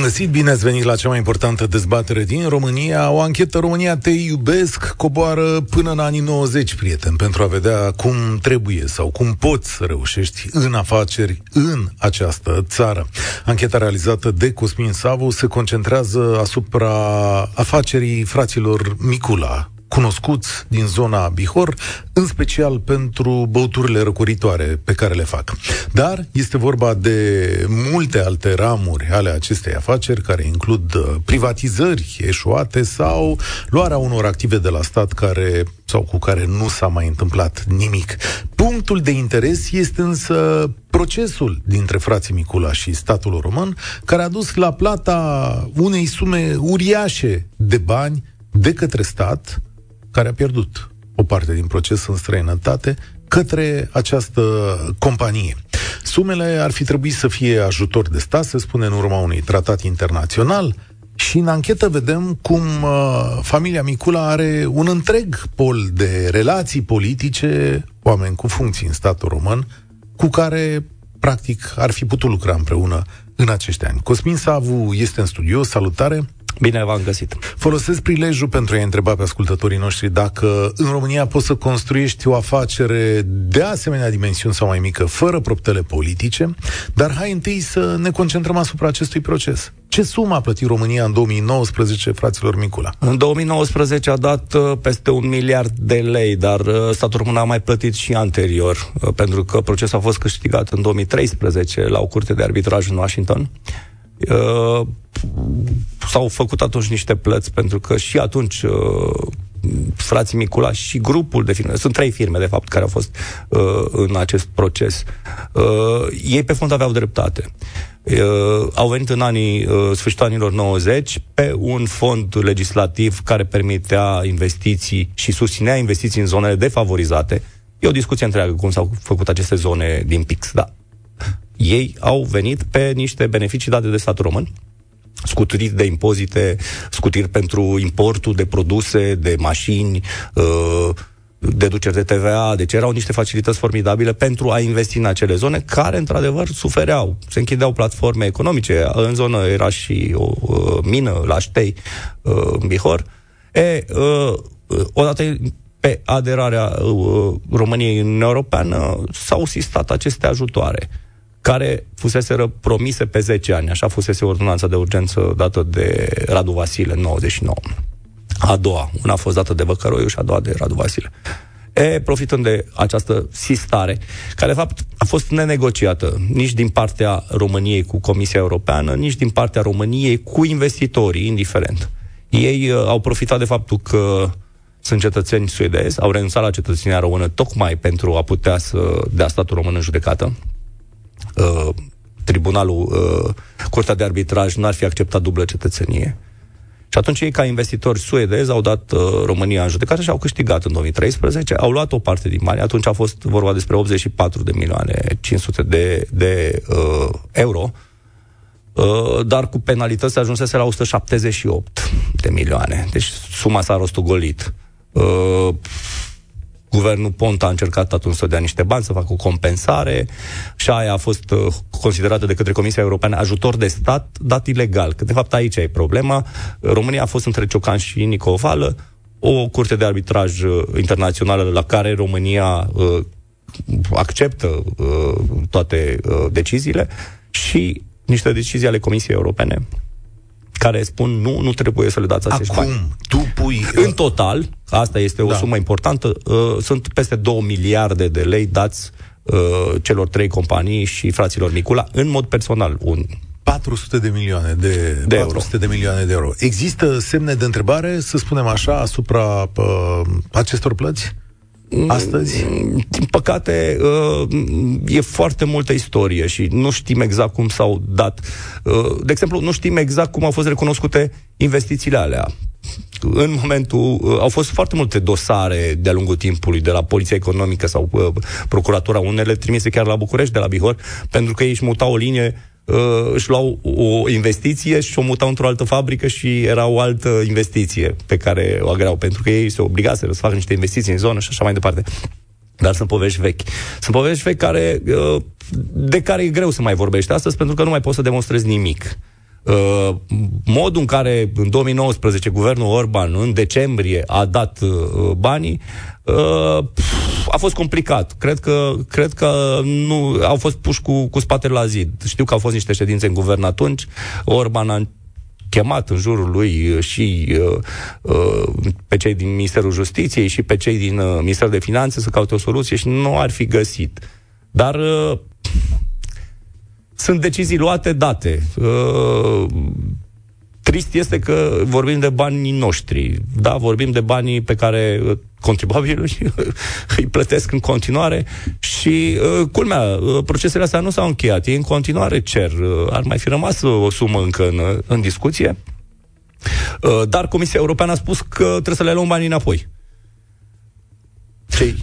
Bun găsit, bine ați venit la cea mai importantă dezbatere din România. O anchetă România Te iubesc coboară până în anii 90, prieten, pentru a vedea cum trebuie sau cum poți să reușești în afaceri în această țară. Ancheta realizată de Cosmin Savu se concentrează asupra afacerii fraților Micula, cunoscuți din zona Bihor, în special pentru băuturile răcoritoare pe care le fac. Dar este vorba de multe alte ramuri ale acestei afaceri, care includ uh, privatizări eșuate sau luarea unor active de la stat care sau cu care nu s-a mai întâmplat nimic. Punctul de interes este însă procesul dintre frații Micula și statul român, care a dus la plata unei sume uriașe de bani de către stat, care a pierdut o parte din proces în străinătate către această companie. Sumele ar fi trebuit să fie ajutor de stat, se spune în urma unui tratat internațional, și în anchetă vedem cum uh, familia Micula are un întreg pol de relații politice, oameni cu funcții în statul român, cu care, practic, ar fi putut lucra împreună în acești ani. Cosmin Savu este în studio, salutare! Bine v-am găsit. Folosesc prilejul pentru a întreba pe ascultătorii noștri dacă în România poți să construiești o afacere de asemenea dimensiuni sau mai mică, fără proptele politice, dar hai întâi să ne concentrăm asupra acestui proces. Ce sumă a plătit România în 2019 fraților Micula? În 2019 a dat uh, peste un miliard de lei, dar uh, statul român a mai plătit și anterior, uh, pentru că procesul a fost câștigat în 2013 la o curte de arbitraj în Washington. Uh, s-au făcut atunci niște plăți, pentru că și atunci uh, frații Micula și grupul de firme, sunt trei firme, de fapt, care au fost uh, în acest proces, uh, ei pe fond aveau dreptate. Uh, au venit în anii, uh, sfârșitul anilor 90 pe un fond legislativ care permitea investiții și susținea investiții în zonele defavorizate. E o discuție întreagă cum s-au făcut aceste zone din PIX, da. Ei au venit pe niște beneficii date de statul român, scutiri de impozite, scutiri pentru importul de produse, de mașini, uh, deduceri de TVA, deci erau niște facilități formidabile pentru a investi în acele zone care, într-adevăr, sufereau. Se închideau platforme economice. În zonă era și o uh, mină la Ștei, uh, în Bihor. E, odată pe aderarea României în Europeană s-au sistat aceste ajutoare care fusese promise pe 10 ani. Așa fusese ordonanța de urgență dată de Radu Vasile în 99. A doua, una a fost dată de Văcăroiu și a doua de Radu Vasile. E, profitând de această sistare, care de fapt a fost nenegociată nici din partea României cu Comisia Europeană, nici din partea României cu investitorii, indiferent. Ei uh, au profitat de faptul că sunt cetățeni suedezi, au renunțat la cetățenia română tocmai pentru a putea să dea statul român în judecată, uh, tribunalul, uh, Curtea de Arbitraj n-ar fi acceptat dublă cetățenie. Și atunci ei, ca investitori suedezi, au dat uh, România în judecată și au câștigat în 2013, au luat o parte din bani, atunci a fost vorba despre 84 de milioane 500 de, de uh, euro, uh, dar cu penalități ajunsese la 178 de milioane. Deci suma s-a rostogolit. Uh, Guvernul Ponta a încercat atunci să dea niște bani, să facă o compensare și aia a fost uh, considerată de către Comisia Europeană ajutor de stat dat ilegal. Că de fapt aici e problema. România a fost între Ciocan și Nicovală, o curte de arbitraj uh, internațională la care România uh, acceptă uh, toate uh, deciziile și niște decizii ale Comisiei Europene care spun nu, nu trebuie să le dați acești Acum, bani. tu pui... În total, asta este o da. sumă importantă, uh, sunt peste 2 miliarde de lei dați uh, celor trei companii și fraților Micula, în mod personal. Un 400 de milioane de, de 400 euro. de milioane de euro. Există semne de întrebare, să spunem așa, asupra uh, acestor plăți? Astăzi? Din păcate, uh, e foarte multă istorie și nu știm exact cum s-au dat. Uh, de exemplu, nu știm exact cum au fost recunoscute investițiile alea. În momentul, uh, au fost foarte multe dosare de-a lungul timpului de la Poliția Economică sau Procuratura, unele trimise chiar la București, de la Bihor, pentru că ei își mutau o linie uh, își luau o investiție și o mutau într-o altă fabrică și era o altă investiție pe care o agreau, pentru că ei se obligaseră să facă niște investiții în zonă și așa mai departe. Dar sunt povești vechi. Sunt povești vechi care, uh, de care e greu să mai vorbești astăzi, pentru că nu mai poți să demonstrezi nimic. Uh, modul în care în 2019 guvernul Orban în decembrie a dat uh, banii uh, a fost complicat. Cred că, cred că nu au fost puși cu, cu spatele la zid. Știu că au fost niște ședințe în guvern atunci. Orban a chemat în jurul lui și uh, uh, pe cei din Ministerul Justiției și pe cei din uh, Ministerul de Finanțe să caute o soluție și nu ar fi găsit. Dar uh, sunt decizii luate, date. Uh, trist este că vorbim de banii noștri. Da, vorbim de banii pe care uh, contribuabilii îi plătesc în continuare și, uh, culmea, uh, procesele astea nu s-au încheiat. Ei în continuare cer. Uh, ar mai fi rămas o sumă încă în, în discuție. Uh, dar Comisia Europeană a spus că trebuie să le luăm banii înapoi. Cei.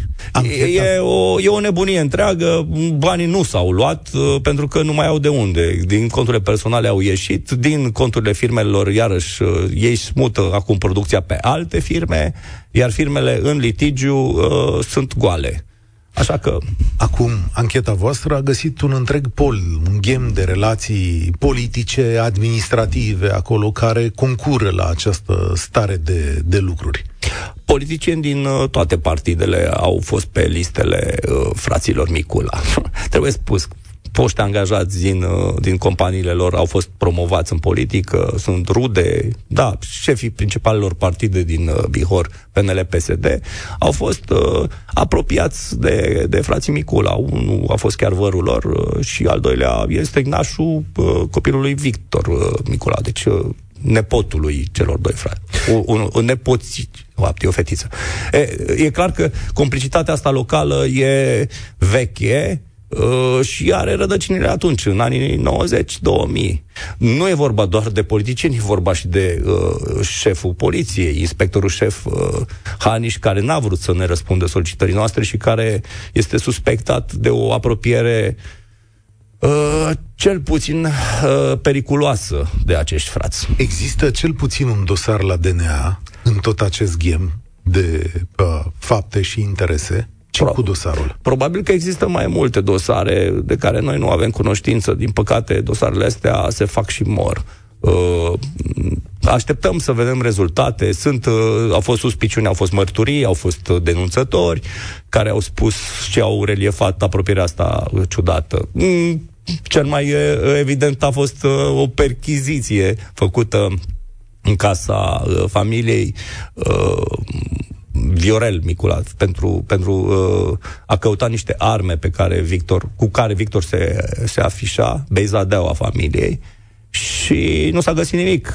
E, e, o, e o nebunie întreagă, banii nu s-au luat uh, pentru că nu mai au de unde. Din conturile personale au ieșit, din conturile firmelor, iarăși, uh, ei smută acum producția pe alte firme, iar firmele în litigiu uh, sunt goale. Așa că... Acum, ancheta voastră a găsit un întreg pol, un ghem de relații politice, administrative, acolo, care concură la această stare de, de lucruri. Politicieni din uh, toate partidele au fost pe listele uh, fraților Micula. Trebuie spus, foști angajați din, uh, din companiile lor au fost promovați în politică, sunt rude, da, șefii principalelor partide din uh, Bihor, PNL, PSD, au fost uh, apropiați de, de frații Micula. Unul a fost chiar vărul lor uh, și al doilea este nașul uh, copilului Victor uh, Micula, deci uh, nepotului celor doi frați. Un, un nepoți, fapt, e o fetiță. E, e clar că complicitatea asta locală e veche, Uh, și are rădăcinile atunci, în anii 90-2000. Nu e vorba doar de politicieni, e vorba și de uh, șeful poliției, inspectorul șef uh, Haniș, care n-a vrut să ne răspundă solicitării noastre și care este suspectat de o apropiere uh, cel puțin uh, periculoasă de acești frați. Există cel puțin un dosar la DNA în tot acest ghem de uh, fapte și interese ce Pro- cu dosarul? Probabil că există mai multe dosare de care noi nu avem cunoștință. Din păcate, dosarele astea se fac și mor. Uh, așteptăm să vedem rezultate. Sunt, uh, au fost suspiciuni, au fost mărturii, au fost denunțători care au spus și au reliefat apropierea asta ciudată. Mm, cel mai evident a fost uh, o perchiziție făcută în casa uh, familiei uh, Viorel Micula pentru, pentru uh, a căuta niște arme pe care Victor, cu care Victor se, se afișa, beizadeaua familiei și nu s-a găsit nimic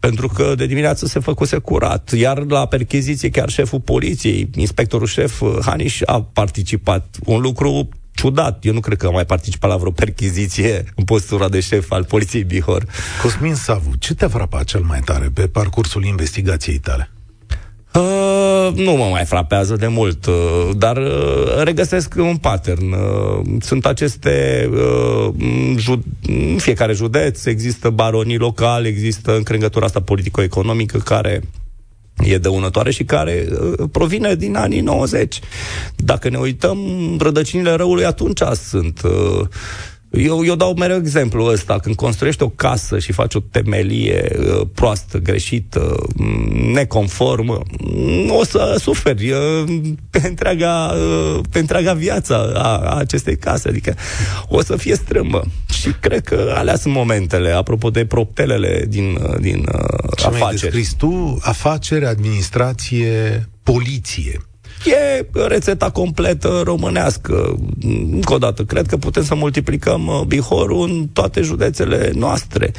pentru că de dimineață se făcuse curat. Iar la percheziție chiar șeful poliției, inspectorul șef uh, Haniș a participat. Un lucru ciudat. Eu nu cred că a mai participat la vreo perchiziție în postura de șef al poliției Bihor. Cosmin Savu, ce te-a frapat cel mai tare pe parcursul investigației tale? Uh, nu mă mai frapează de mult, uh, dar uh, regăsesc un pattern. Uh, sunt aceste uh, jud- în fiecare județ există baronii locali, există încrengătura asta politico-economică care e dăunătoare și care uh, provine din anii 90. Dacă ne uităm, rădăcinile răului atunci sunt uh, eu, eu dau mereu exemplu ăsta. Când construiești o casă și faci o temelie uh, proastă, greșită, mm, neconformă, mm, o să suferi uh, pe întreaga, uh, pe întreaga viață a, a acestei case. Adică o să fie strâmbă. Și cred că alea sunt momentele, apropo de proptelele din, uh, din uh, Ce afaceri. Ce tu, afaceri, administrație, poliție. E rețeta completă românească. Încă o dată, cred că putem să multiplicăm uh, Bihorul în toate județele noastre.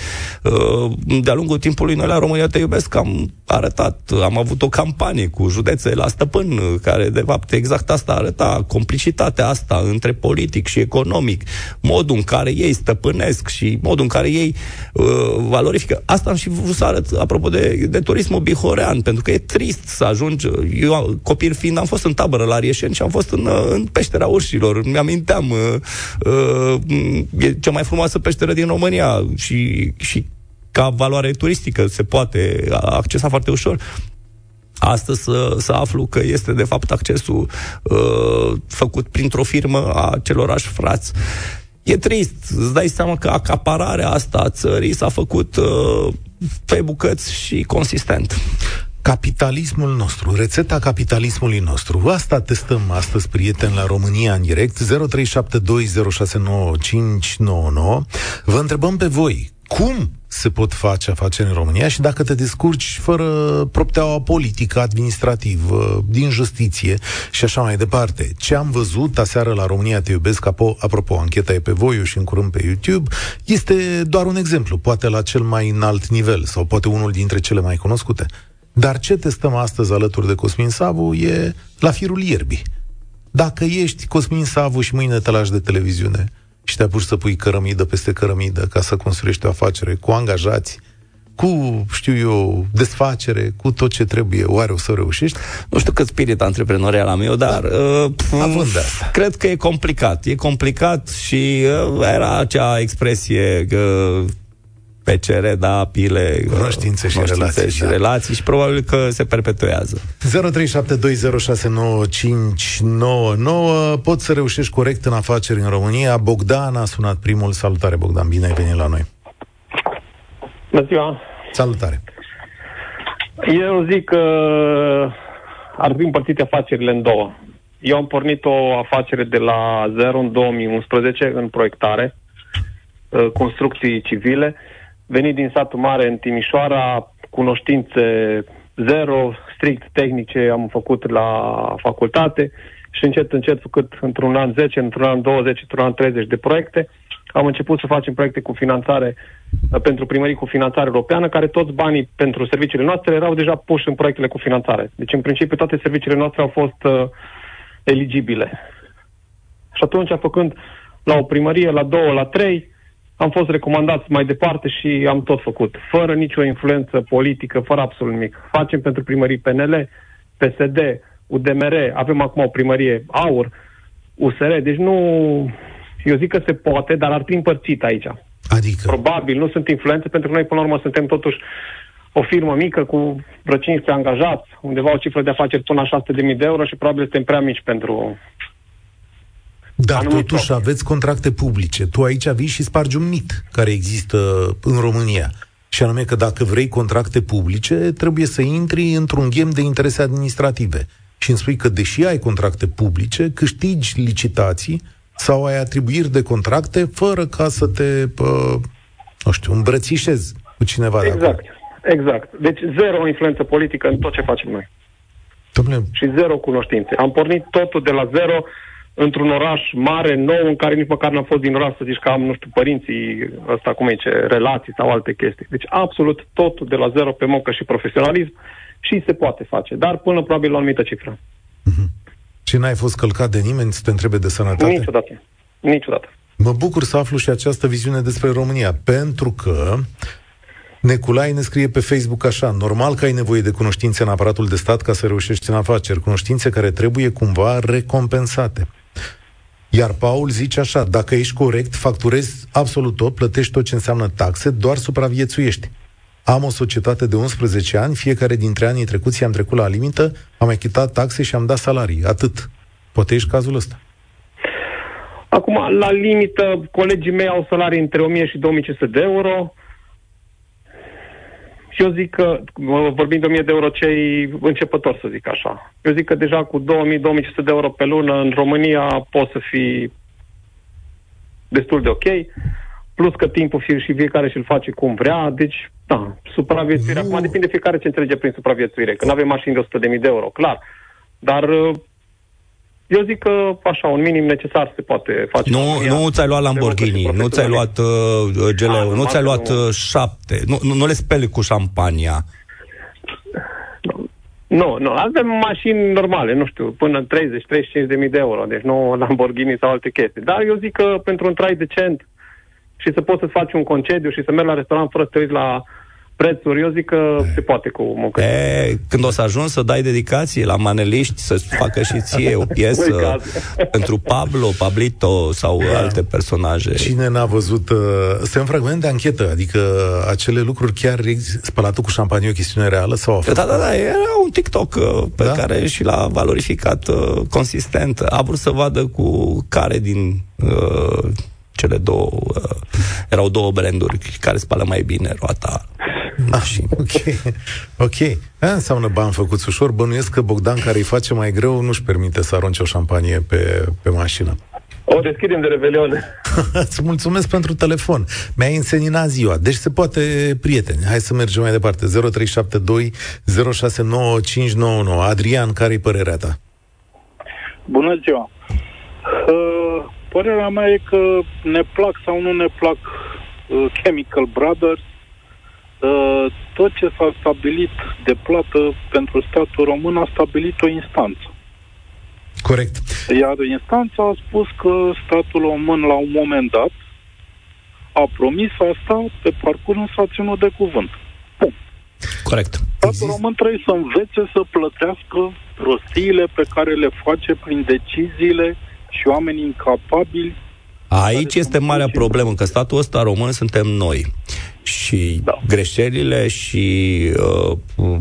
Uh, de-a lungul timpului, noi la România Te Iubesc am arătat, am avut o campanie cu județe la stăpân, care de fapt exact asta arăta, complicitatea asta între politic și economic, modul în care ei stăpânesc și modul în care ei uh, valorifică. Asta am și vrut să arăt, apropo de, de turismul bihorean, pentru că e trist să ajungi, eu copil fiind am fost în tabără la Rieșeni și am fost în, în peștera urșilor. Mi-aminteam, uh, uh, e cea mai frumoasă peșteră din România și, și ca valoare turistică se poate accesa foarte ușor astăzi să, să aflu că este de fapt accesul uh, făcut printr-o firmă a celorași frați. E trist, îți dai seama că acapararea asta a țării s-a făcut uh, pe bucăți și consistent. Capitalismul nostru, rețeta capitalismului nostru. Asta testăm astăzi, prieteni, la România în direct. 0372069599. Vă întrebăm pe voi, cum se pot face afaceri în România și dacă te descurci fără propteaua politică, administrativă, din justiție și așa mai departe. Ce am văzut aseară la România Te Iubesc, apropo, ancheta e pe Voiu și în curând pe YouTube, este doar un exemplu, poate la cel mai înalt nivel sau poate unul dintre cele mai cunoscute. Dar ce testăm astăzi alături de Cosmin Savu e la firul ierbii. Dacă ești Cosmin Savu și mâine te lași de televiziune, și te apuci să pui cărămidă peste cărămidă ca să construiești o afacere cu angajați, cu, știu eu, desfacere, cu tot ce trebuie, oare o să reușești? Nu știu cât spirit antreprenorial am eu, dar da. uh, cred că e complicat. E complicat și uh, era acea expresie uh, PCR, da, pile, cunoștințe și relații, și, da. relații și probabil că se perpetuează. 0372069599 Poți să reușești corect în afaceri în România. Bogdan a sunat primul. Salutare, Bogdan, bine ai venit la noi. Bună ziua! Salutare! Eu zic că ar trebui împărțite afacerile în două. Eu am pornit o afacere de la zero în 2011 în proiectare, uh, construcții civile venit din satul mare în Timișoara, cunoștințe zero, strict tehnice am făcut la facultate și încet, încet, făcut într-un an 10, într-un an 20, într-un an 30 de proiecte, am început să facem proiecte cu finanțare uh, pentru primării cu finanțare europeană, care toți banii pentru serviciile noastre erau deja puși în proiectele cu finanțare. Deci, în principiu, toate serviciile noastre au fost uh, eligibile. Și atunci, făcând la o primărie, la două, la trei, am fost recomandați mai departe și am tot făcut, fără nicio influență politică, fără absolut nimic. Facem pentru primării PNL, PSD, UDMR, avem acum o primărie AUR, USR, deci nu... Eu zic că se poate, dar ar fi împărțit aici. Adică? Probabil, nu sunt influențe, pentru că noi, până la urmă, suntem totuși o firmă mică cu vreo 15 angajați, undeva o cifră de afaceri până la 600.000 de euro și probabil suntem prea mici pentru dar totuși top. aveți contracte publice. Tu aici vii și spargi un mit care există în România. Și anume că dacă vrei contracte publice, trebuie să intri într-un ghem de interese administrative. Și îmi spui că, deși ai contracte publice, câștigi licitații sau ai atribuiri de contracte fără ca să te, pă, nu știu, îmbrățișezi cu cineva exact, de acolo. Exact. Deci zero influență politică în tot ce facem noi. Dom'le... Și zero cunoștințe. Am pornit totul de la zero într-un oraș mare, nou, în care nici măcar n-am fost din oraș să zici că am, nu știu, părinții, ăsta cum e, ce, relații sau alte chestii. Deci absolut totul de la zero pe mocă și profesionalism și se poate face, dar până probabil la o anumită cifră. Mm-hmm. Și n-ai fost călcat de nimeni să te întrebe de sănătate? Niciodată. Niciodată. Mă bucur să aflu și această viziune despre România, pentru că Neculai ne scrie pe Facebook așa, normal că ai nevoie de cunoștințe în aparatul de stat ca să reușești în afaceri, cunoștințe care trebuie cumva recompensate. Iar Paul zice așa, dacă ești corect, facturezi absolut tot, plătești tot ce înseamnă taxe, doar supraviețuiești. Am o societate de 11 ani, fiecare dintre anii trecuți am trecut la limită, am achitat taxe și am dat salarii. Atât. Poate ești cazul ăsta. Acum, la limită, colegii mei au salarii între 1000 și 2500 de euro. Și eu zic că, vorbim de 1000 de euro cei începători, să zic așa. Eu zic că deja cu 2000-2500 de euro pe lună în România poți să fii destul de ok. Plus că timpul și fiecare și-l face cum vrea. Deci, da, supraviețuirea. Acum depinde fiecare ce înțelege prin supraviețuire. Că nu avem mașini de 100.000 de euro, clar. Dar eu zic că așa, un minim necesar se poate face. Nu, nu ți-ai luat Lamborghini, nu ți-ai luat uh, GLE, ah, nu ți-ai luat nu. Uh, șapte, nu, nu, nu le speli cu șampania. Nu, nu, avem mașini normale, nu știu, până 30-35 de mii de euro, deci nu Lamborghini sau alte chestii. Dar eu zic că pentru un trai decent și să poți să faci un concediu și să mergi la restaurant fără să te uiți la prețuri, eu zic că se poate cu muncă. E, când o să ajungi să dai dedicație la maneliști, să facă și ție o piesă pentru Pablo, Pablito sau da. alte personaje. Cine n-a văzut... Uh, este un fragment de anchetă, adică acele lucruri chiar spălatul cu șampanie o chestiune reală sau a fost? Da, da, da, era un TikTok uh, pe da? care și l-a valorificat uh, consistent. A vrut să vadă cu care din uh, cele două, uh, erau două branduri care spală mai bine roata Ah, ok. Ok. Aia înseamnă bani făcuți ușor. Bănuiesc că Bogdan, care îi face mai greu, nu-și permite să arunce o șampanie pe, pe mașină. O deschidem de revelion. Îți mulțumesc pentru telefon. Mi-ai înseninat ziua. Deci se poate, prieteni. Hai să mergem mai departe. 0372 069599. Adrian, care-i părerea ta? Bună ziua. Uh, părerea mea e că ne plac sau nu ne plac uh, Chemical Brothers, Uh, tot ce s-a stabilit de plată pentru statul român a stabilit o instanță. Corect. Iar instanța a spus că statul român la un moment dat a promis asta, pe parcurs s-a ținut de cuvânt. Bun. Corect. Statul Exist... român trebuie să învețe să plătească prostiile pe care le face prin deciziile și oamenii incapabili Aici este marea problemă, că statul ăsta român suntem noi. Și da. greșelile și uh,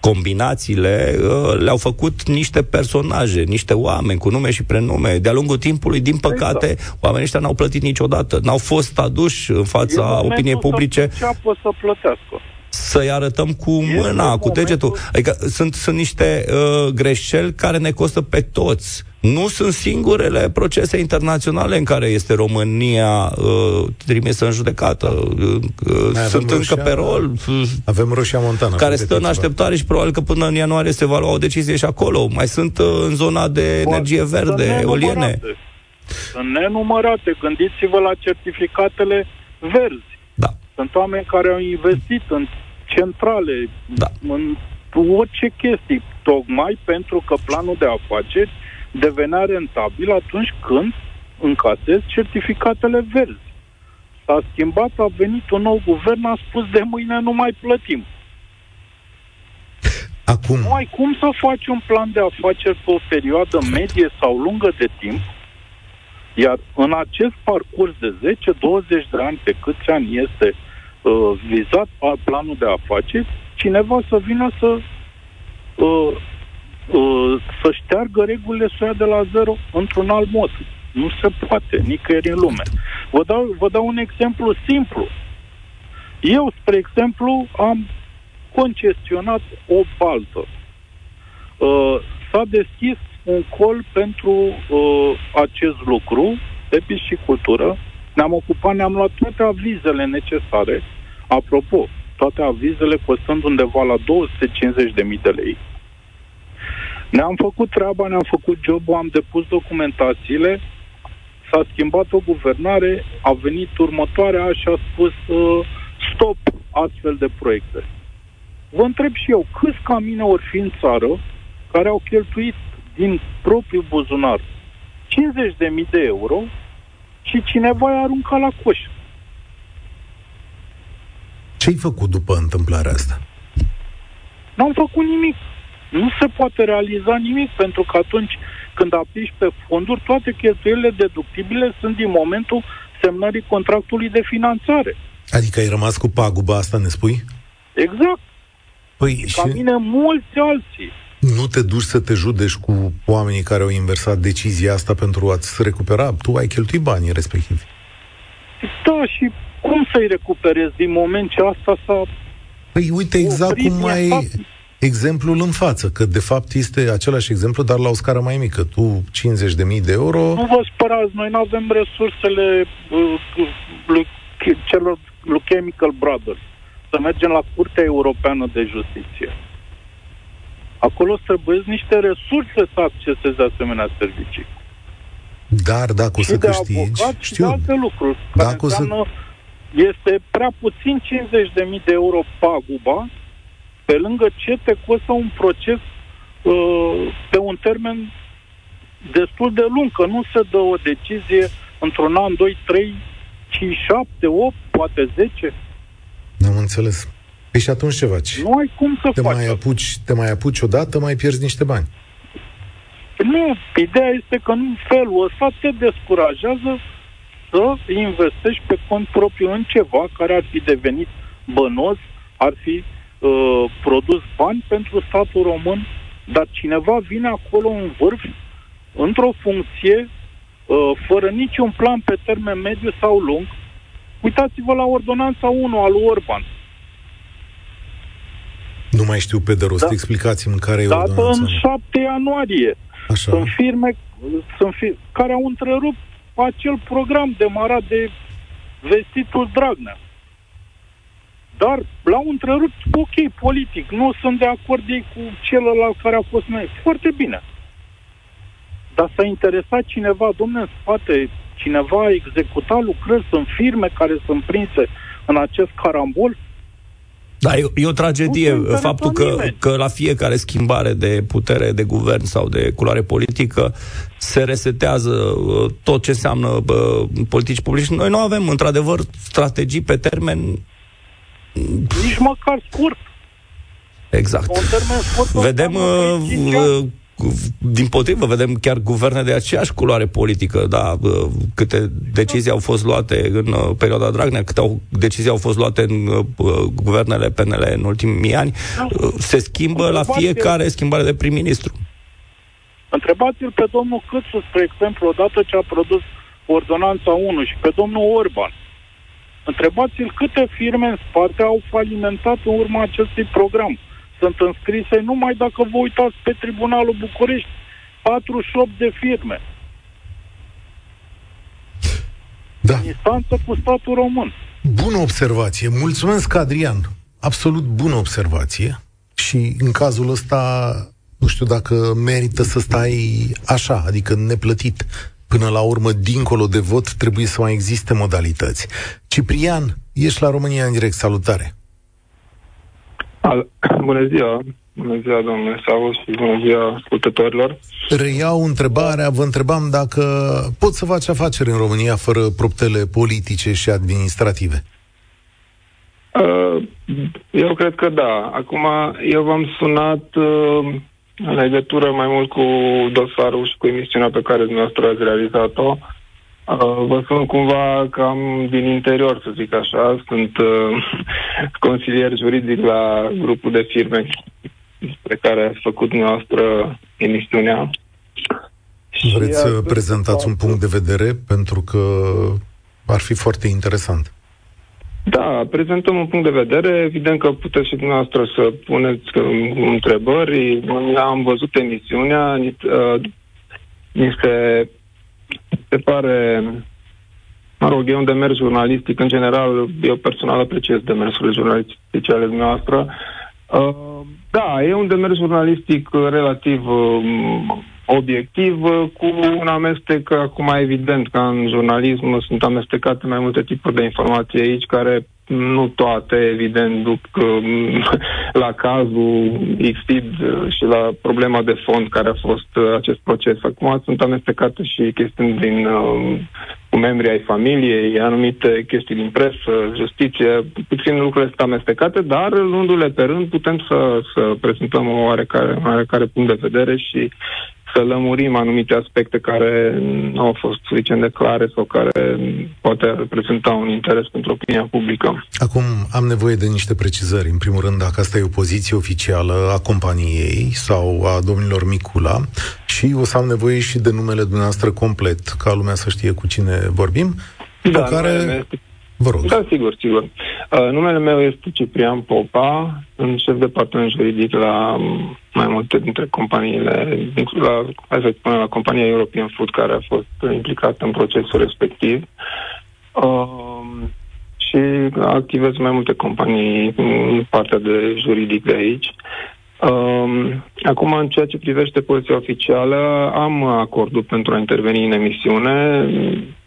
combinațiile uh, le-au făcut niște personaje, niște oameni cu nume și prenume. De-a lungul timpului, din păcate, exact. oamenii ăștia n-au plătit niciodată. N-au fost aduși în fața opiniei publice. Să, să plătească să-i arătăm cu mâna, cu degetul. Adică sunt, sunt niște uh, greșeli care ne costă pe toți. Nu sunt singurele procese internaționale în care este România uh, trimisă în judecată. Uh, uh sunt încă pe rol. Avem Roșia Montana. Care stă în așteptare și probabil că până în ianuarie se va lua o decizie și acolo. Mai sunt uh, în zona de energie verde, eoliene. Sunt nenumărate. Gândiți-vă la certificatele verzi. Da. Sunt oameni care au investit în centrale, da. în orice chestii, tocmai pentru că planul de afaceri devenea rentabil atunci când încasezi certificatele verzi. S-a schimbat, a venit un nou guvern, a spus de mâine nu mai plătim. Acum... Nu ai cum să faci un plan de afaceri pe o perioadă medie sau lungă de timp, iar în acest parcurs de 10-20 de ani, pe câți ani este uh, uh, vizat planul de afaceri, cineva să vină să uh, uh, să șteargă regulile să ia de la zero într-un alt mod. Nu se poate, nicăieri în lume. Vă dau, vă dau un exemplu simplu. Eu, spre exemplu, am concesionat o baltă. Uh, s-a deschis un col pentru uh, acest lucru de piscicultură ne-am ocupat, ne-am luat toate avizele necesare. Apropo, toate avizele costând undeva la 250.000 de lei. Ne-am făcut treaba, ne-am făcut jobul, am depus documentațiile, s-a schimbat o guvernare, a venit următoarea și a spus uh, stop astfel de proiecte. Vă întreb și eu, câți ca mine ori fi în țară care au cheltuit din propriul buzunar 50.000 de euro și cineva i-a aruncat la coș. Ce-ai făcut după întâmplarea asta? N-am făcut nimic. Nu se poate realiza nimic, pentru că atunci când aplici pe fonduri, toate cheltuielile deductibile sunt din momentul semnării contractului de finanțare. Adică ai rămas cu paguba asta, ne spui? Exact. Păi, Ca și... mine mulți alții nu te duci să te judești cu oamenii care au inversat decizia asta pentru a-ți recupera. Tu ai cheltuit banii respectivi. Da, și cum să-i recuperezi din moment ce asta s-a... Păi uite exact cum ai exemplul în față, că de fapt este același exemplu, dar la o scară mai mică. Tu 50.000 de euro... Nu vă spărați, noi nu avem resursele uh, lui, celor lui Chemical Brothers. Să mergem la Curtea Europeană de Justiție. Acolo trebuie niște resurse să acceseze asemenea servicii. Dar dacă o să de câștigi... Avocat și de alte lucruri. Dacă care înseamnă, să... este prea puțin 50.000 de euro paguba, pe lângă ce te costă un proces uh, pe un termen destul de lung, că nu se dă o decizie într-un an, 2, 3, 5, 7, 8, poate 10. Am înțeles. Păi și atunci ce faci? Nu ai cum să te faci. Mai apuci, te mai apuci odată, mai pierzi niște bani. Nu, ideea este că în felul ăsta te descurajează să investești pe cont propriu în ceva care ar fi devenit bănos, ar fi uh, produs bani pentru statul român, dar cineva vine acolo în vârf, într-o funcție, uh, fără niciun plan pe termen mediu sau lung. Uitați-vă la ordonanța 1 al lui Orban. Nu mai știu pe de rost, da. explicați-mi care e Dată ordonanța. în 7 ianuarie. Așa. Sunt firme sunt fi, care au întrerupt acel program demarat de vestitul Dragnea. Dar l-au întrerupt, ok, politic, nu sunt de acord ei cu celălalt care a fost mai. Foarte bine. Dar s-a interesat cineva, domne, în spate, cineva a executat lucrări, sunt firme care sunt prinse în acest carambol, da, e, e o tragedie Nu se faptul că, nimeni. că la fiecare schimbare de putere de guvern sau de culoare politică se resetează uh, tot ce înseamnă uh, politici publici. Noi nu avem, într-adevăr, strategii pe termen nici măcar scurt. exact. Un termen scurt Vedem, înseamnă uh, 5 ani. uh, din potrivă, vedem chiar guverne de aceeași culoare politică, da, uh, câte decizii au fost luate în uh, perioada Dragnea, câte au, decizii au fost luate în uh, guvernele PNL în ultimii ani, uh, se schimbă la fiecare schimbare de prim-ministru. Întrebați-l pe domnul Câțu, spre exemplu, odată ce a produs ordonanța 1 și pe domnul Orban. Întrebați-l câte firme în spate au falimentat în urma acestui program. Sunt înscrise numai dacă vă uitați pe Tribunalul București, 48 de firme. Da. În instanță cu statul român. Bună observație. Mulțumesc, Adrian. Absolut bună observație. Și în cazul ăsta, nu știu dacă merită să stai așa, adică neplătit. Până la urmă, dincolo de vot, trebuie să mai existe modalități. Ciprian, ești la România în direct. Salutare! Al- bună ziua! Bună ziua, domnule Saus, și bună ziua ascultătorilor. Reiau întrebarea, vă întrebam dacă poți să faci afaceri în România fără proptele politice și administrative. Uh, Eu cred că da. Acum, eu v-am sunat uh, în legătură mai mult cu dosarul și cu emisiunea pe care dumneavoastră ați realizat-o. Uh, Vă sun cumva cam din interior, să zic așa. Sunt uh, consilier juridic la grupul de firme pe care ați făcut dumneavoastră emisiunea. Și Vreți să atunci- prezentați un punct de vedere? Pentru că ar fi foarte interesant. Da, prezentăm un punct de vedere. Evident că puteți și dumneavoastră să puneți uh, întrebări. Am văzut emisiunea. Ni, uh, ni se, se pare, mă rog, e un demers jurnalistic. În general, eu personal apreciez demersurile jurnalistice ale dumneavoastră. Uh, da, e un demers jurnalistic uh, relativ uh, obiectiv, uh, cu un amestec acum evident că în jurnalism sunt amestecate mai multe tipuri de informații aici care nu toate, evident, duc um, la cazul IFID și la problema de fond care a fost uh, acest proces. Acum sunt amestecate și chestiuni din uh, cu membrii ai familiei, anumite chestii din presă, justiție, puțin lucrurile sunt amestecate, dar luându-le pe rând putem să, să prezentăm o oarecare, oarecare punct de vedere și să lămurim anumite aspecte care nu au fost suficient de clare sau care poate reprezenta un interes pentru opinia publică. Acum am nevoie de niște precizări. În primul rând, dacă asta e o poziție oficială a companiei sau a domnilor Micula și o să am nevoie și de numele dumneavoastră complet, ca lumea să știe cu cine vorbim. Da, pe care... numele meu este Vă rog. Da, sigur, sigur. Uh, numele meu este Ciprian Popa, sunt șef de departament juridic la um, mai multe dintre companiile, la, hai să spunem, la compania European Food care a fost implicată în procesul respectiv. Uh, și activez în mai multe companii în partea de juridic de aici. Um, acum, în ceea ce privește poziția oficială, am acordul pentru a interveni în emisiune.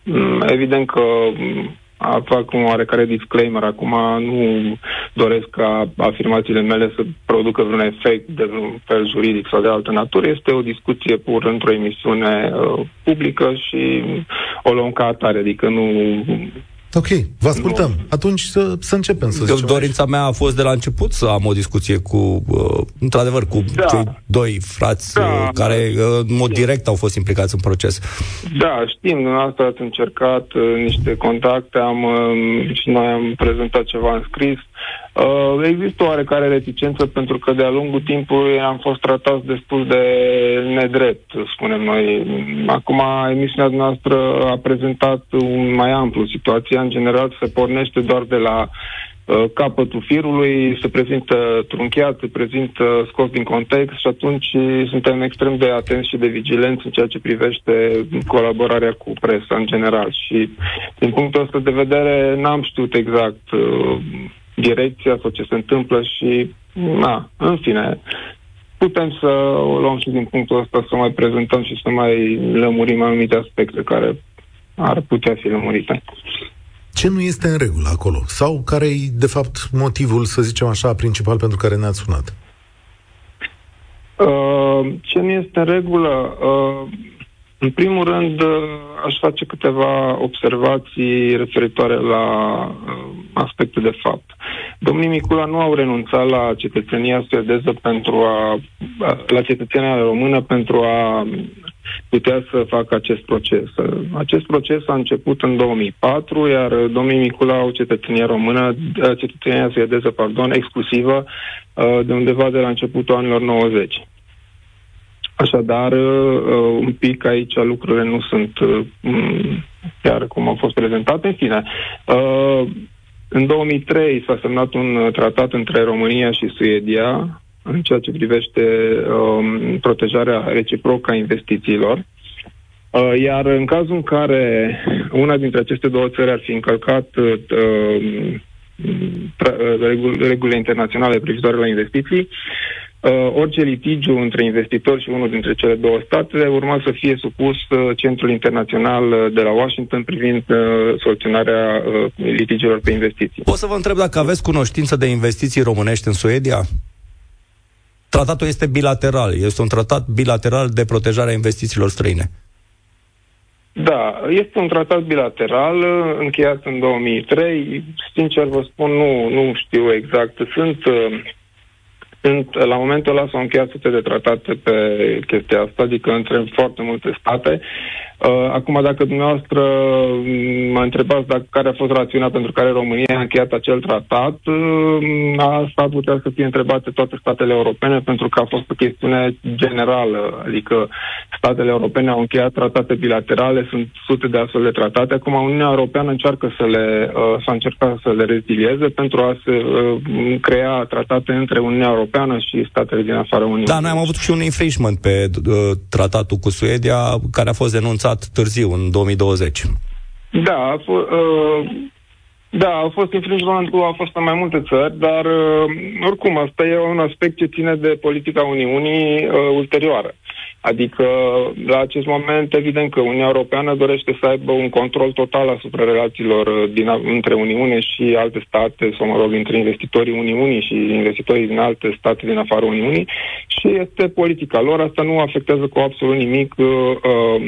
Mm, Evident că mm, a- fac un oarecare disclaimer. Acum nu doresc ca afirmațiile mele să producă vreun efect de vreun fel juridic sau de altă natură. Este o discuție pur într-o emisiune uh, publică și o luăm ca atare, adică nu Ok, vă ascultăm. Nu. Atunci să, să începem să zicem. Dorința aici. mea a fost de la început să am o discuție cu, uh, într-adevăr, cu da. cei doi frați da. uh, care uh, în mod direct au fost implicați în proces. Da, știm, dumneavoastră ați încercat uh, niște contacte, am, uh, și noi am prezentat ceva în scris. Uh, există o oarecare reticență pentru că de-a lungul timpului am fost tratați destul de nedrept, spunem noi. Acum emisiunea noastră a prezentat un mai amplu situația. În general se pornește doar de la uh, capătul firului, se prezintă trunchiat, se prezintă scos din context și atunci suntem extrem de atenți și de vigilenți în ceea ce privește colaborarea cu presa în general. Și din punctul ăsta de vedere n-am știut exact uh, direcția sau ce se întâmplă și, na, în fine, putem să o luăm și din punctul ăsta să mai prezentăm și să mai lămurim anumite aspecte care ar putea fi lămurite. Ce nu este în regulă acolo? Sau care e, de fapt, motivul, să zicem așa, principal pentru care ne-ați sunat? Uh, ce nu este în regulă? Uh, în primul rând, uh, aș face câteva observații referitoare la uh, aspecte de fapt. Domnii Micula nu au renunțat la cetățenia suedeză pentru a, la cetățenia română pentru a putea să facă acest proces. Acest proces a început în 2004, iar domnii Micula au cetățenia română, cetățenia suedeză, pardon, exclusivă, uh, de undeva de la începutul anilor 90. Așadar, uh, un pic aici lucrurile nu sunt uh, chiar cum au fost prezentate. În fine, uh, în 2003 s-a semnat un tratat între România și Suedia în ceea ce privește um, protejarea reciprocă a investițiilor. Uh, iar în cazul în care una dintre aceste două țări ar fi încălcat uh, regulile internaționale privitoare la investiții, uh, orice litigiu între investitori și unul dintre cele două state urma să fie supus uh, Centrul Internațional uh, de la Washington privind uh, soluționarea uh, litigiilor pe investiții. Pot să vă întreb dacă aveți cunoștință de investiții românești în Suedia? Tratatul este bilateral, este un tratat bilateral de protejare a investițiilor străine. Da, este un tratat bilateral uh, încheiat în 2003. Sincer vă spun, nu, nu știu exact. Sunt uh, sunt, la momentul ăla s-au încheiat sute de tratate pe chestia asta, adică între foarte multe state. Uh, acum, dacă dumneavoastră mă întrebați dacă care a fost rațiunea pentru care România a încheiat acel tratat, uh, asta ar putea să fie întrebate toate statele europene, pentru că a fost o chestiune generală, adică statele europene au încheiat tratate bilaterale, sunt sute de astfel de tratate. Acum, Uniunea Europeană încearcă să le, uh, să încerca să le rezilieze pentru a se crea tratate între Uniunea Europeană și statele din afara Uniunii. Da, noi am avut și un infringement pe tratatul cu Suedia, care a fost denunțat lansat târziu, în 2020. Da, a f- uh, da, a fost infringementul, a fost în mai multe țări, dar uh, oricum, asta e un aspect ce ține de politica Uniunii uh, ulterioară. Adică, la acest moment, evident că Uniunea Europeană dorește să aibă un control total asupra relațiilor uh, din, între Uniune și alte state, sau, mă rog, între investitorii Uniunii și investitorii din alte state din afara Uniunii și este politica lor. Asta nu afectează cu absolut nimic uh, uh,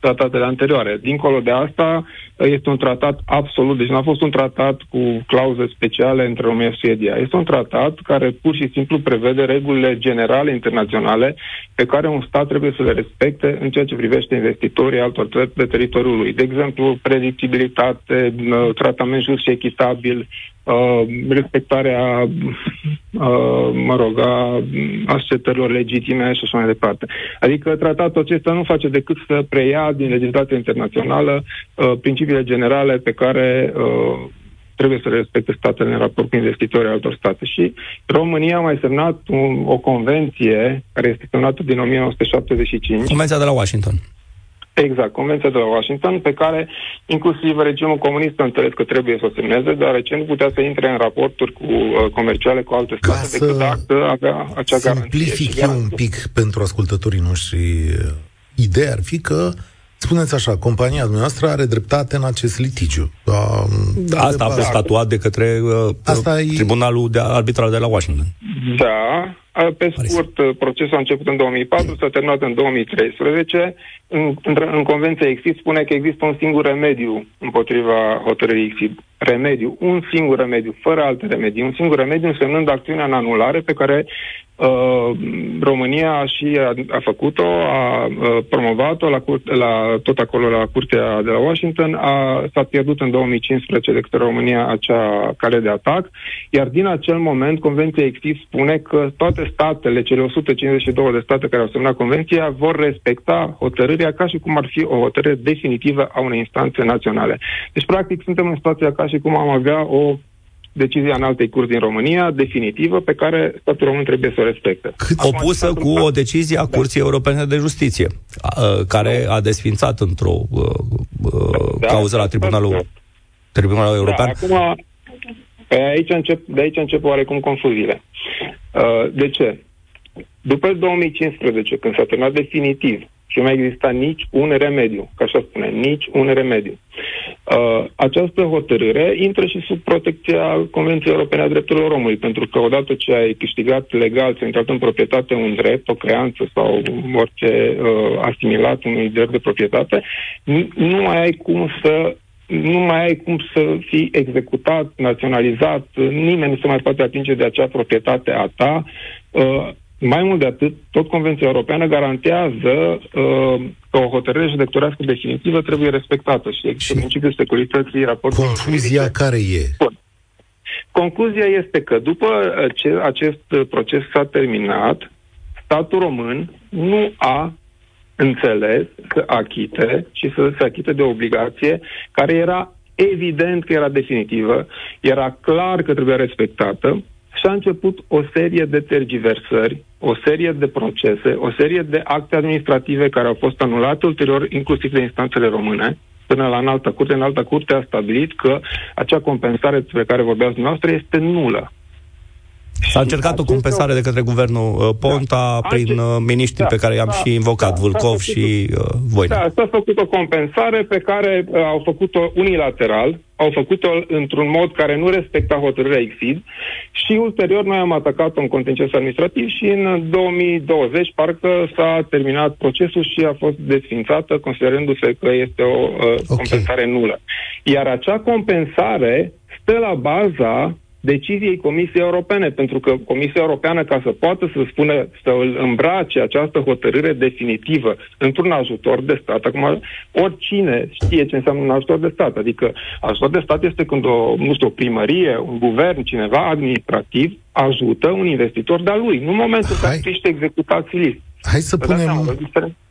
tratatele anterioare. Dincolo de asta, este un tratat absolut, deci nu a fost un tratat cu clauze speciale între România și Suedia. Este un tratat care pur și simplu prevede regulile generale internaționale pe care un stat trebuie să le respecte în ceea ce privește investitorii altor țări pe teritoriul lui. De exemplu, predictibilitate, tratament just și echitabil, uh, respectarea, uh, mă rog, a ascetărilor legitime și așa mai departe. Adică tratatul acesta nu face decât să preia din legislația internațională uh, principiile generale pe care uh, trebuie să le respecte statele în raport cu investitorii altor state. Și România a mai semnat un, o convenție care este semnată din 1975. Convenția de la Washington. Exact, Convenția de la Washington, pe care inclusiv regimul comunist a înțeles că trebuie să o semneze, deoarece nu putea să intre în raporturi cu, uh, comerciale cu alte state Ca decât dacă avea acea garanție. Simplific eu un pic pentru ascultătorii noștri. Ideea ar fi că Spuneți așa, compania noastră are dreptate în acest litigiu. Da, asta a fost statuat de către uh, Asta Tribunalul de arbitral de la Washington. Da, pe scurt, procesul a început în 2004, s-a terminat în 2013. În, în, în Convenția EXID spune că există un singur remediu împotriva hotărârii EXID. Remediu, un singur remediu, fără alte remedii. Un singur remediu însemnând acțiunea în anulare pe care Uh, România și a, a făcut-o, a uh, promovat-o la, curte, la tot acolo la Curtea de la Washington, a, s-a pierdut în 2015 de către România acea cale de atac, iar din acel moment Convenția EXIF spune că toate statele, cele 152 de state care au semnat Convenția, vor respecta hotărârea ca și cum ar fi o hotărâre definitivă a unei instanțe naționale. Deci, practic, suntem în situația ca și cum am avea o decizia în altei curs din România, definitivă, pe care statul român trebuie să o respecte. Cât opusă cu o decizie a da. Curții da. Europene de Justiție, care a desfințat într-o da, cauză la Tribunalul, Tribunalul European. Da, acum, pe aici încep, de aici încep oarecum confuziile. De ce? După 2015, când s-a terminat definitiv și nu mai exista nici un remediu, ca așa spune, nici un remediu. Uh, această hotărâre intră și sub protecția Convenției Europene a Drepturilor Omului, pentru că odată ce ai câștigat legal, ți-a intrat în proprietate un drept, o creanță sau orice uh, asimilat unui drept de proprietate, nu mai ai cum să nu mai ai cum să fii executat, naționalizat, nimeni nu se mai poate atinge de acea proprietate a ta. Uh, mai mult de atât, tot Convenția Europeană garantează uh, că o hotărâre judecătorească definitivă trebuie respectată și există principiul securității raportului. Concluzia care e? Bun. Concluzia este că după ce acest proces s-a terminat, statul român nu a înțeles să achite și să se achite de obligație care era evident că era definitivă, era clar că trebuia respectată, și a început o serie de tergiversări, o serie de procese, o serie de acte administrative care au fost anulate ulterior, inclusiv de instanțele române, până la înaltă curte. În altă curte a stabilit că acea compensare despre care vorbeați dumneavoastră este nulă. S-a încercat o compensare de către guvernul uh, Ponta da. prin uh, miniștrii da, pe care i-am da, și invocat, da, Vulcov și uh, Voina. Da, s-a făcut o compensare pe care uh, au făcut-o unilateral, au făcut-o într-un mod care nu respecta hotărârea EXID și ulterior noi am atacat un contencios administrativ și în 2020 parcă s-a terminat procesul și a fost desfințată considerându-se că este o uh, okay. compensare nulă. Iar acea compensare stă la baza deciziei Comisiei Europene, pentru că Comisia Europeană, ca să poată să spună, să îl îmbrace această hotărâre definitivă într-un ajutor de stat, acum oricine știe ce înseamnă un ajutor de stat, adică ajutor de stat este când o, nu știu, o primărie, un guvern, cineva administrativ ajută un investitor de-a lui, nu în momentul în care ești executat civilist. Hai să punem,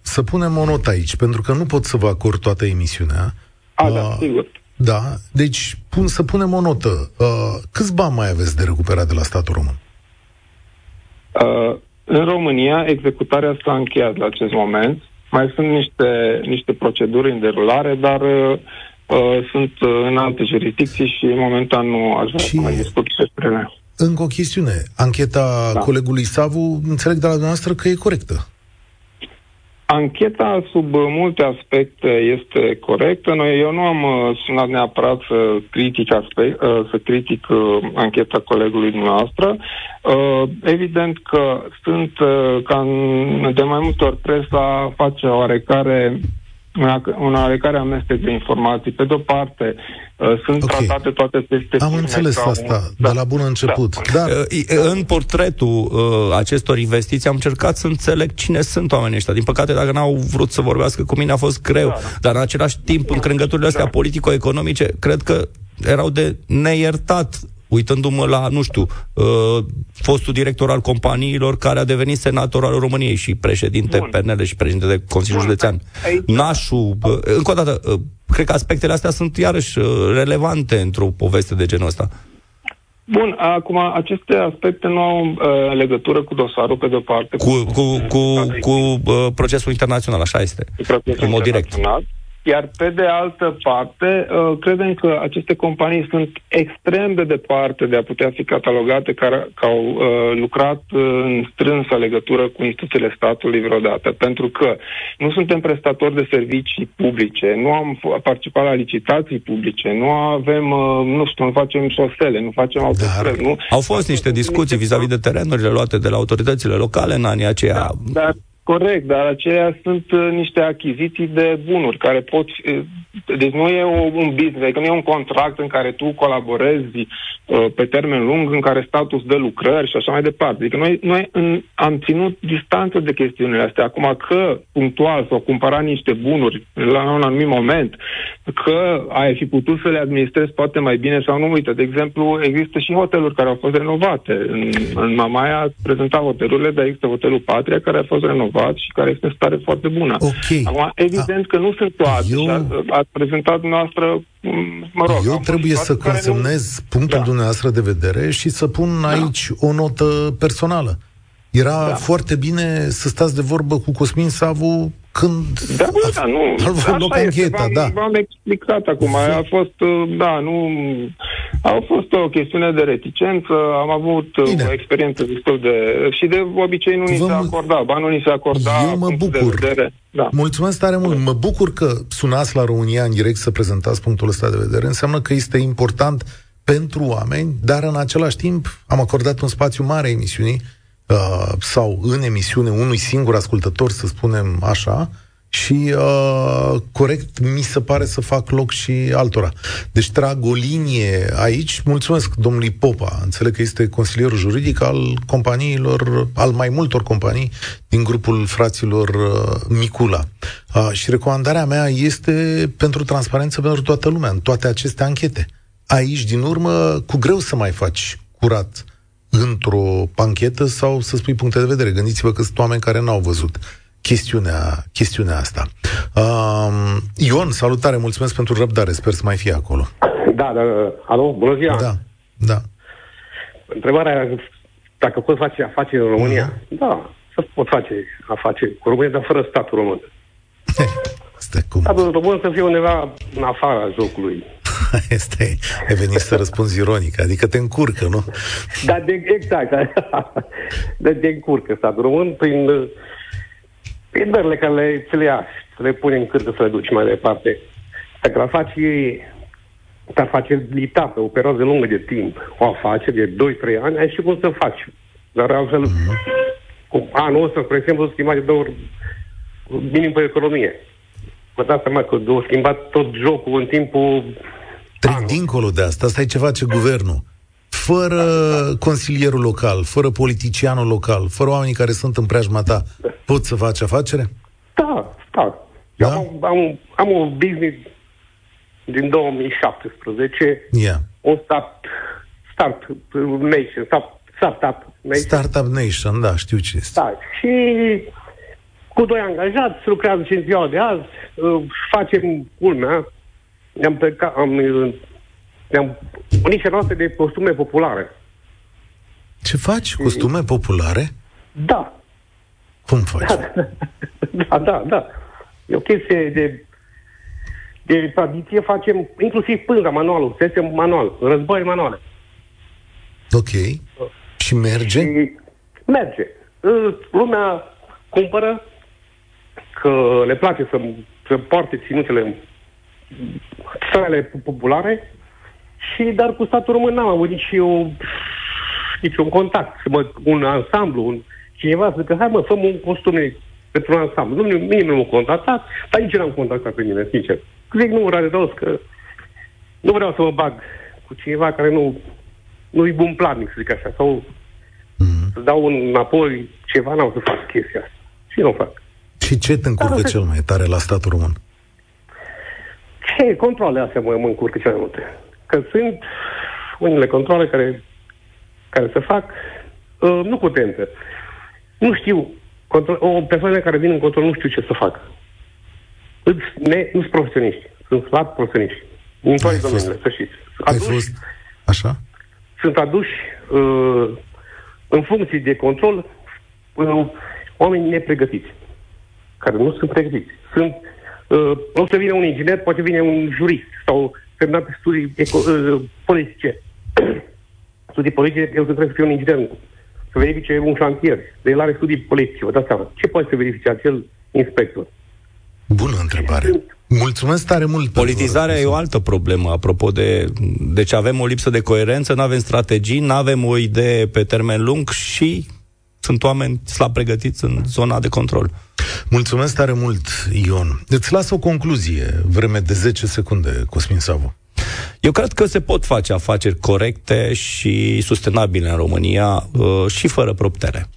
să punem o notă aici, pentru că nu pot să vă acord toată emisiunea. A, uh, da, sigur. Da, deci pun, să punem o notă. Uh, câți bani mai aveți de recuperat de la statul român? Uh, în România, executarea s-a încheiat la acest moment. Mai sunt niște, niște proceduri în derulare, dar uh, uh sunt în alte jurisdicții și momentan nu aș vrea și... să mai discut despre ele. Încă o chestiune. Ancheta da. colegului Savu, înțeleg de la dumneavoastră că e corectă. Ancheta, sub multe aspecte, este corectă. Noi, eu nu am uh, sunat neapărat să critic, aspect, uh, să critic uh, ancheta colegului dumneavoastră. Evident că sunt, ca de mai multe ori, presa face oarecare un oarecare amestec de informații. Pe de-o parte, uh, sunt okay. tratate toate aceste Am înțeles asta un... de da. la bun început. Da. Dar... Uh, în portretul uh, acestor investiții am încercat să înțeleg cine sunt oamenii ăștia. Din păcate, dacă n-au vrut să vorbească cu mine, a fost greu. Da, da. Dar în același timp, în crângăturile astea da. politico-economice, cred că erau de neiertat uitându-mă la, nu știu, uh, fostul director al companiilor care a devenit senator al României și președinte Bun. PNL și președinte de Consiliul Bun. Județean. Aici... Nașu, uh, încă o dată, uh, cred că aspectele astea sunt iarăși uh, relevante într-o poveste de genul ăsta. Bun, acum aceste aspecte nu au uh, legătură cu dosarul pe de-o parte. Cu, cu, cu, cu uh, procesul internațional, așa este. În mod direct. Iar pe de altă parte, uh, credem că aceste companii sunt extrem de departe de a putea fi catalogate ca, ca au uh, lucrat în strânsă legătură cu instituțiile statului vreodată, pentru că nu suntem prestatori de servicii publice, nu am participat la licitații publice, nu avem, uh, nu știu, nu facem șosele, nu facem autostrăzi. Nu... Au fost niște discuții vis-a-vis de terenurile luate de la autoritățile locale în anii aceia. Da, dar Corect, dar aceia sunt uh, niște achiziții de bunuri care pot fi... Uh, deci nu e o, un business, adică nu e un contract în care tu colaborezi uh, pe termen lung, în care statul îți dă lucrări și așa mai departe. Adică noi, noi în, am ținut distanță de chestiunile astea. Acum că punctual sau cumpăra niște bunuri la un anumit moment, că ai fi putut să le administrezi poate mai bine sau nu. Uite, de exemplu, există și hoteluri care au fost renovate. În, în Mamaia a prezentat hotelurile, dar există hotelul Patria care a fost renovat renovat și care este în stare foarte bună. Okay. Acum, evident a, că nu sunt toate. Eu... Ați prezentat noastră, mă rog... Eu trebuie să consemnez nu... punctul da. dumneavoastră de vedere și să pun da. aici o notă personală. Era da. foarte bine să stați de vorbă cu Cosmin Savu când da, bă, da, nu. a avut loc ancheta, da. V-am explicat acum. A fost, uh, da, nu... A fost o chestiune de reticență, am avut uh, Bine. o experiență destul de... Și de obicei nu ni se acorda, ba nu ni se acorda... Eu mă bucur. De da. Mulțumesc tare mult. Mă bucur că sunați la România în direct să prezentați punctul ăsta de vedere. Înseamnă că este important pentru oameni, dar în același timp am acordat un spațiu mare emisiunii Uh, sau în emisiune unui singur ascultător, să spunem așa, și uh, corect mi se pare să fac loc și altora. Deci trag o linie aici. Mulțumesc domnului Popa. Înțeleg că este consilierul juridic al companiilor, al mai multor companii din grupul fraților uh, Micula. Uh, și recomandarea mea este pentru transparență pentru toată lumea, în toate aceste anchete. Aici, din urmă, cu greu să mai faci curat într-o panchetă sau să spui puncte de vedere. Gândiți-vă că sunt oameni care n-au văzut chestiunea, chestiunea asta. Uh, Ion, salutare, mulțumesc pentru răbdare, sper să mai fie acolo. Da, da, alo, bună ziua. Da, da. Întrebarea dacă pot face afaceri în România? Uh-huh. Da, să pot face afaceri cu România, dar fără statul român. Stai cum? Statul român să fie undeva în afara jocului. este, ai venit să răspunzi ironic, adică te încurcă, nu? Da, de, exact. De, de încurcă statul român prin, prin dările care le, ți le ia, să le pune în cârcă să le duci mai departe. Dacă la faci te-ar face lita pe o perioadă lungă de timp, o afacere de 2-3 ani, ai și cum să faci. Dar altfel, mm-hmm. cu anul ăsta, spre exemplu, schimba de două ori minim pe economie. Vă dați seama că au schimbat tot jocul în timpul Trec dincolo de asta, asta e ce face guvernul. Fără consilierul local, fără politicianul local, fără oamenii care sunt în preajma ta, poți să faci afacere? Da, da. da? am, am, am un business din 2017, yeah. un start, start nation, start, startup nation. Startup nation, da, știu ce este. Da, și cu doi angajați, lucrează și în ziua de azi, uh, facem culmea, ne-am plecat, am, ne-am niște noastre de costume populare. Ce faci? Costume populare? Da. Cum faci? Da, da, da. da. E o chestie de, de tradiție, facem inclusiv pânza, manualul, sese manual, război manuale. Ok. Și merge? Și merge. Lumea cumpără că le place să, să poarte ținuțele țările populare și dar cu statul român n-am avut nici eu niciun contact, să mă, un ansamblu, un, cineva să zică, hai mă, fă un costum pentru un ansamblu. Nu, mine nu m-au contactat, dar nici n-am contactat pe mine, sincer. Zic, nu, rare rost, că nu vreau să mă bag cu cineva care nu, nu-i bun plannic, să zic așa, sau mm-hmm. să dau înapoi ceva, n-am să fac chestia asta. Și nu fac. Și ce te încurcă cel mai tare la statul român? Ce controle astea mă, mă încurcă cel mai multe. Că sunt unele controle care, care se fac uh, nu putență. Nu știu, control, o persoană care vine în control nu știu ce să facă. Ne, nu sunt profesioniști, sunt slab profesioniști. În toate domeniile, să știți. Aduși, Ai fost așa? Sunt aduși uh, în funcție de control uh, oameni nepregătiți, care nu sunt pregătiți. Sunt Uh, o să vină un inginer, poate vine un jurist sau terminat studii eco- uh, politice. studii politice, el trebuie să fie un inginer, să verifice un șantier. De el are studii politice, vă dați seama. Ce poate să verifice acel inspector? Bună întrebare. Mulțumesc tare mult. Politizarea e o altă problemă, apropo de... Deci avem o lipsă de coerență, nu avem strategii, nu avem o idee pe termen lung și sunt oameni slab pregătiți în zona de control. Mulțumesc tare mult, Ion. Îți las o concluzie, vreme de 10 secunde, Cosmin Savu. Eu cred că se pot face afaceri corecte și sustenabile în România uh, și fără proptere.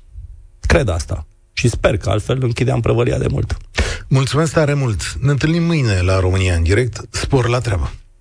Cred asta. Și sper că altfel închideam prăvălia de mult. Mulțumesc tare mult. Ne întâlnim mâine la România în direct. Spor la treabă.